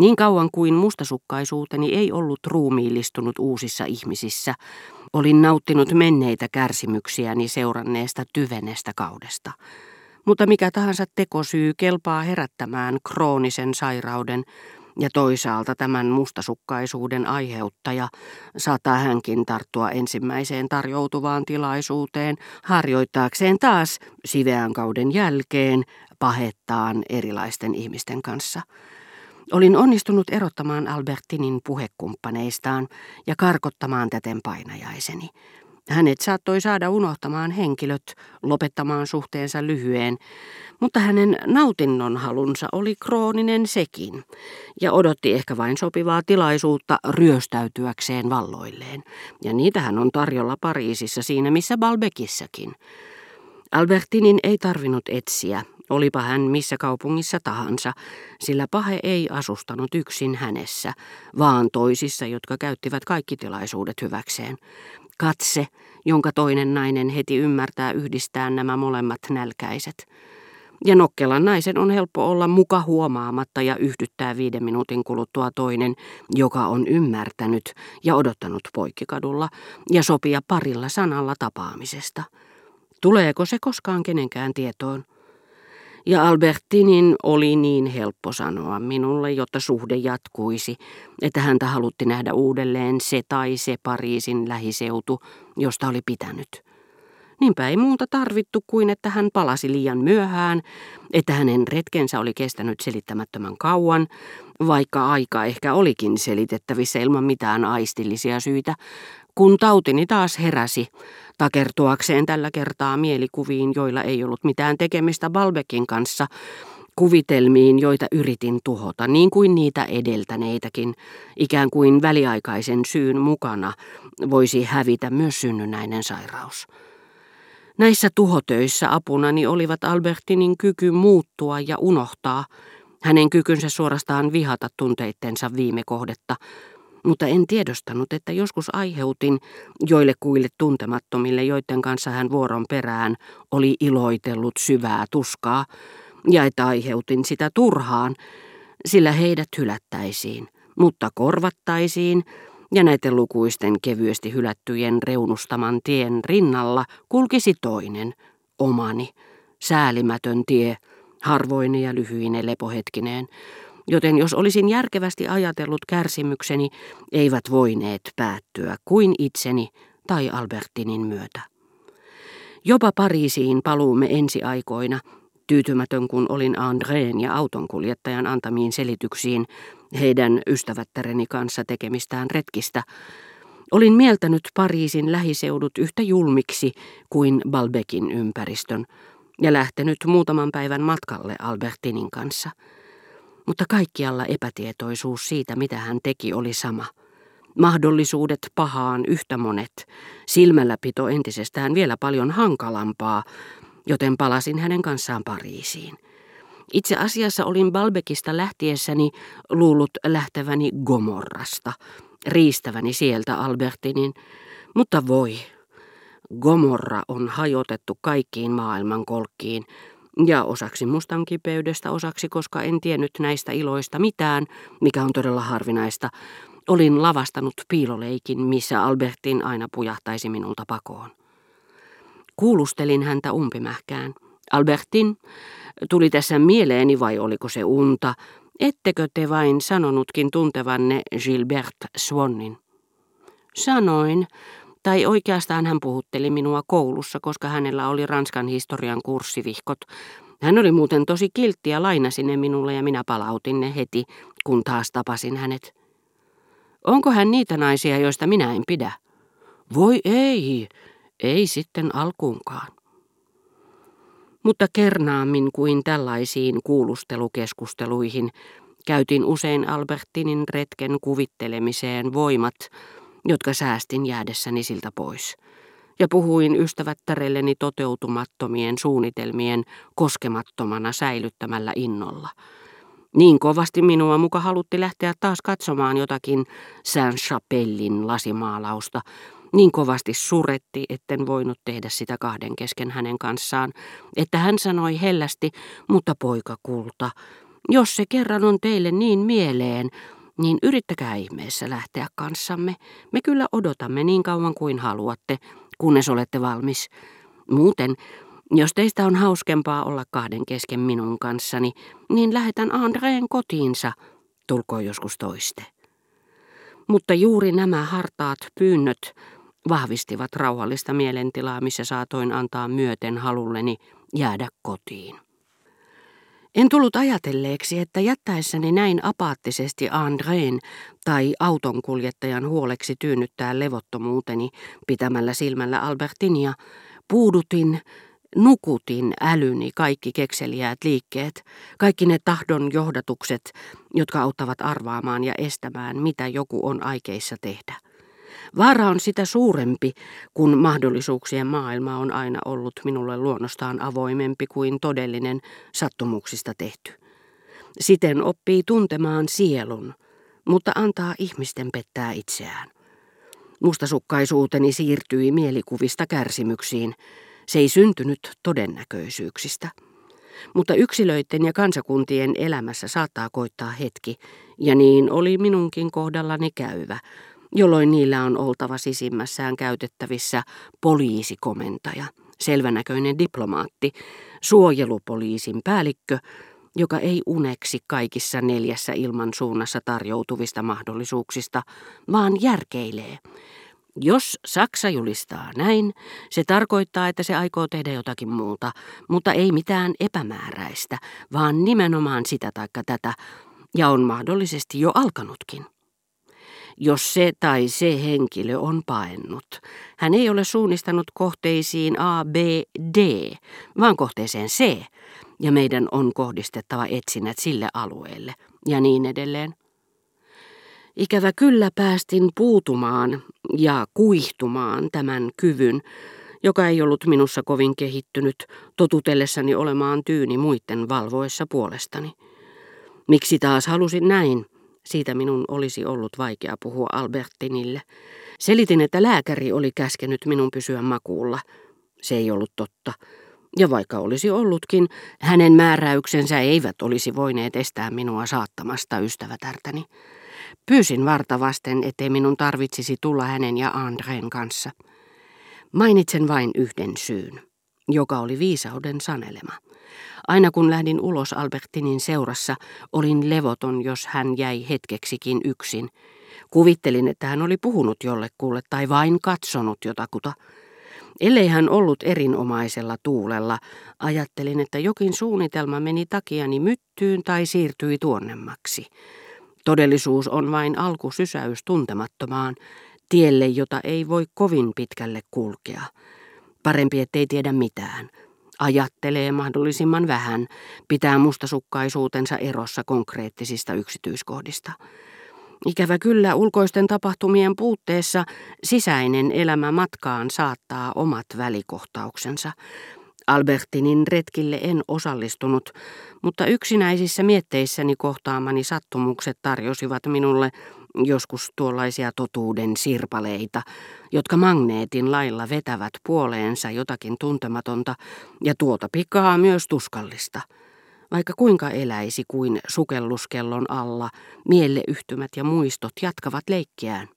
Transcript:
Niin kauan kuin mustasukkaisuuteni ei ollut ruumiillistunut uusissa ihmisissä, olin nauttinut menneitä kärsimyksiäni seuranneesta tyvenestä kaudesta. Mutta mikä tahansa tekosyy kelpaa herättämään kroonisen sairauden, ja toisaalta tämän mustasukkaisuuden aiheuttaja saattaa hänkin tarttua ensimmäiseen tarjoutuvaan tilaisuuteen harjoittaakseen taas siveän kauden jälkeen pahettaan erilaisten ihmisten kanssa. Olin onnistunut erottamaan Albertinin puhekumppaneistaan ja karkottamaan täten painajaiseni. Hänet saattoi saada unohtamaan henkilöt, lopettamaan suhteensa lyhyen, mutta hänen nautinnon halunsa oli krooninen sekin, ja odotti ehkä vain sopivaa tilaisuutta ryöstäytyäkseen valloilleen. Ja niitä hän on tarjolla Pariisissa siinä missä Balbekissakin. Albertinin ei tarvinnut etsiä, olipa hän missä kaupungissa tahansa, sillä pahe ei asustanut yksin hänessä, vaan toisissa, jotka käyttivät kaikki tilaisuudet hyväkseen. Katse, jonka toinen nainen heti ymmärtää yhdistää nämä molemmat nälkäiset. Ja nokkelan naisen on helppo olla muka huomaamatta ja yhdyttää viiden minuutin kuluttua toinen, joka on ymmärtänyt ja odottanut poikkikadulla ja sopia parilla sanalla tapaamisesta. Tuleeko se koskaan kenenkään tietoon? Ja Albertinin oli niin helppo sanoa minulle, jotta suhde jatkuisi, että häntä halutti nähdä uudelleen se tai se Pariisin lähiseutu, josta oli pitänyt. Niinpä ei muuta tarvittu kuin, että hän palasi liian myöhään, että hänen retkensä oli kestänyt selittämättömän kauan, vaikka aika ehkä olikin selitettävissä ilman mitään aistillisia syitä, kun tautini taas heräsi, takertuakseen tällä kertaa mielikuviin, joilla ei ollut mitään tekemistä Balbekin kanssa, kuvitelmiin, joita yritin tuhota, niin kuin niitä edeltäneitäkin, ikään kuin väliaikaisen syyn mukana voisi hävitä myös synnynnäinen sairaus. Näissä tuhotöissä apunani olivat Albertinin kyky muuttua ja unohtaa, hänen kykynsä suorastaan vihata tunteittensa viime kohdetta, mutta en tiedostanut, että joskus aiheutin joillekuille tuntemattomille, joiden kanssa hän vuoron perään oli iloitellut syvää tuskaa, ja että aiheutin sitä turhaan, sillä heidät hylättäisiin, mutta korvattaisiin, ja näiden lukuisten kevyesti hylättyjen reunustaman tien rinnalla kulkisi toinen, omani, säälimätön tie, harvoine ja lyhyine lepohetkineen, joten jos olisin järkevästi ajatellut kärsimykseni, eivät voineet päättyä kuin itseni tai Albertinin myötä. Jopa Pariisiin paluumme ensi aikoina, tyytymätön kun olin Andreen ja autonkuljettajan antamiin selityksiin heidän ystävättäreni kanssa tekemistään retkistä, olin mieltänyt Pariisin lähiseudut yhtä julmiksi kuin Balbekin ympäristön ja lähtenyt muutaman päivän matkalle Albertinin kanssa – mutta kaikkialla epätietoisuus siitä, mitä hän teki, oli sama. Mahdollisuudet pahaan yhtä monet, silmälläpito entisestään vielä paljon hankalampaa, joten palasin hänen kanssaan Pariisiin. Itse asiassa olin Balbekista lähtiessäni luullut lähteväni Gomorrasta, riistäväni sieltä Albertinin, mutta voi, Gomorra on hajotettu kaikkiin maailman kolkkiin, ja osaksi mustan kipeydestä, osaksi koska en tiennyt näistä iloista mitään, mikä on todella harvinaista, olin lavastanut piiloleikin, missä Albertin aina pujahtaisi minulta pakoon. Kuulustelin häntä umpimähkään. Albertin, tuli tässä mieleeni vai oliko se unta, ettekö te vain sanonutkin tuntevanne Gilbert Swannin? Sanoin, tai oikeastaan hän puhutteli minua koulussa, koska hänellä oli Ranskan historian kurssivihkot. Hän oli muuten tosi kiltti ja lainasi ne minulle ja minä palautin ne heti, kun taas tapasin hänet. Onko hän niitä naisia, joista minä en pidä? Voi ei, ei sitten alkuunkaan. Mutta kernaammin kuin tällaisiin kuulustelukeskusteluihin käytin usein Albertinin retken kuvittelemiseen voimat, jotka säästin jäädessäni siltä pois. Ja puhuin ystävättärelleni toteutumattomien suunnitelmien koskemattomana säilyttämällä innolla. Niin kovasti minua muka halutti lähteä taas katsomaan jotakin Saint-Chapellin lasimaalausta. Niin kovasti suretti, etten voinut tehdä sitä kahden kesken hänen kanssaan, että hän sanoi hellästi, mutta poika kulta, Jos se kerran on teille niin mieleen, niin yrittäkää ihmeessä lähteä kanssamme. Me kyllä odotamme niin kauan kuin haluatte, kunnes olette valmis. Muuten, jos teistä on hauskempaa olla kahden kesken minun kanssani, niin lähetän Andreen kotiinsa, tulkoon joskus toiste. Mutta juuri nämä hartaat pyynnöt vahvistivat rauhallista mielentilaa, missä saatoin antaa myöten halulleni jäädä kotiin. En tullut ajatelleeksi, että jättäessäni näin apaattisesti Andreen tai autonkuljettajan huoleksi tyynnyttää levottomuuteni pitämällä silmällä Albertinia, puudutin, nukutin älyni kaikki kekseliäät liikkeet, kaikki ne tahdon johdatukset, jotka auttavat arvaamaan ja estämään, mitä joku on aikeissa tehdä. Vaara on sitä suurempi, kun mahdollisuuksien maailma on aina ollut minulle luonnostaan avoimempi kuin todellinen sattumuksista tehty. Siten oppii tuntemaan sielun, mutta antaa ihmisten pettää itseään. Mustasukkaisuuteni siirtyi mielikuvista kärsimyksiin. Se ei syntynyt todennäköisyyksistä. Mutta yksilöiden ja kansakuntien elämässä saattaa koittaa hetki, ja niin oli minunkin kohdallani käyvä, jolloin niillä on oltava sisimmässään käytettävissä poliisikomentaja, selvänäköinen diplomaatti, suojelupoliisin päällikkö, joka ei uneksi kaikissa neljässä ilmansuunnassa tarjoutuvista mahdollisuuksista, vaan järkeilee. Jos Saksa julistaa näin, se tarkoittaa, että se aikoo tehdä jotakin muuta, mutta ei mitään epämääräistä, vaan nimenomaan sitä taikka tätä, ja on mahdollisesti jo alkanutkin jos se tai se henkilö on paennut. Hän ei ole suunnistanut kohteisiin A, B, D, vaan kohteeseen C, ja meidän on kohdistettava etsinnät sille alueelle, ja niin edelleen. Ikävä kyllä päästin puutumaan ja kuihtumaan tämän kyvyn, joka ei ollut minussa kovin kehittynyt, totutellessani olemaan tyyni muiden valvoessa puolestani. Miksi taas halusin näin? Siitä minun olisi ollut vaikea puhua Albertinille. Selitin, että lääkäri oli käskenyt minun pysyä makuulla. Se ei ollut totta. Ja vaikka olisi ollutkin, hänen määräyksensä eivät olisi voineet estää minua saattamasta ystävätärtäni. Pyysin vartavasten, ettei minun tarvitsisi tulla hänen ja Andreen kanssa. Mainitsen vain yhden syyn, joka oli viisauden sanelema. Aina kun lähdin ulos Albertinin seurassa, olin levoton, jos hän jäi hetkeksikin yksin. Kuvittelin, että hän oli puhunut jollekulle tai vain katsonut jotakuta. Ellei hän ollut erinomaisella tuulella, ajattelin, että jokin suunnitelma meni takiani myttyyn tai siirtyi tuonnemmaksi. Todellisuus on vain alkusysäys tuntemattomaan, tielle, jota ei voi kovin pitkälle kulkea. Parempi, ettei tiedä mitään ajattelee mahdollisimman vähän, pitää mustasukkaisuutensa erossa konkreettisista yksityiskohdista. Ikävä kyllä ulkoisten tapahtumien puutteessa sisäinen elämä matkaan saattaa omat välikohtauksensa. Albertinin retkille en osallistunut, mutta yksinäisissä mietteissäni kohtaamani sattumukset tarjosivat minulle joskus tuollaisia totuuden sirpaleita, jotka magneetin lailla vetävät puoleensa jotakin tuntematonta ja tuota pikaa myös tuskallista. Vaikka kuinka eläisi kuin sukelluskellon alla, mieleyhtymät ja muistot jatkavat leikkiään.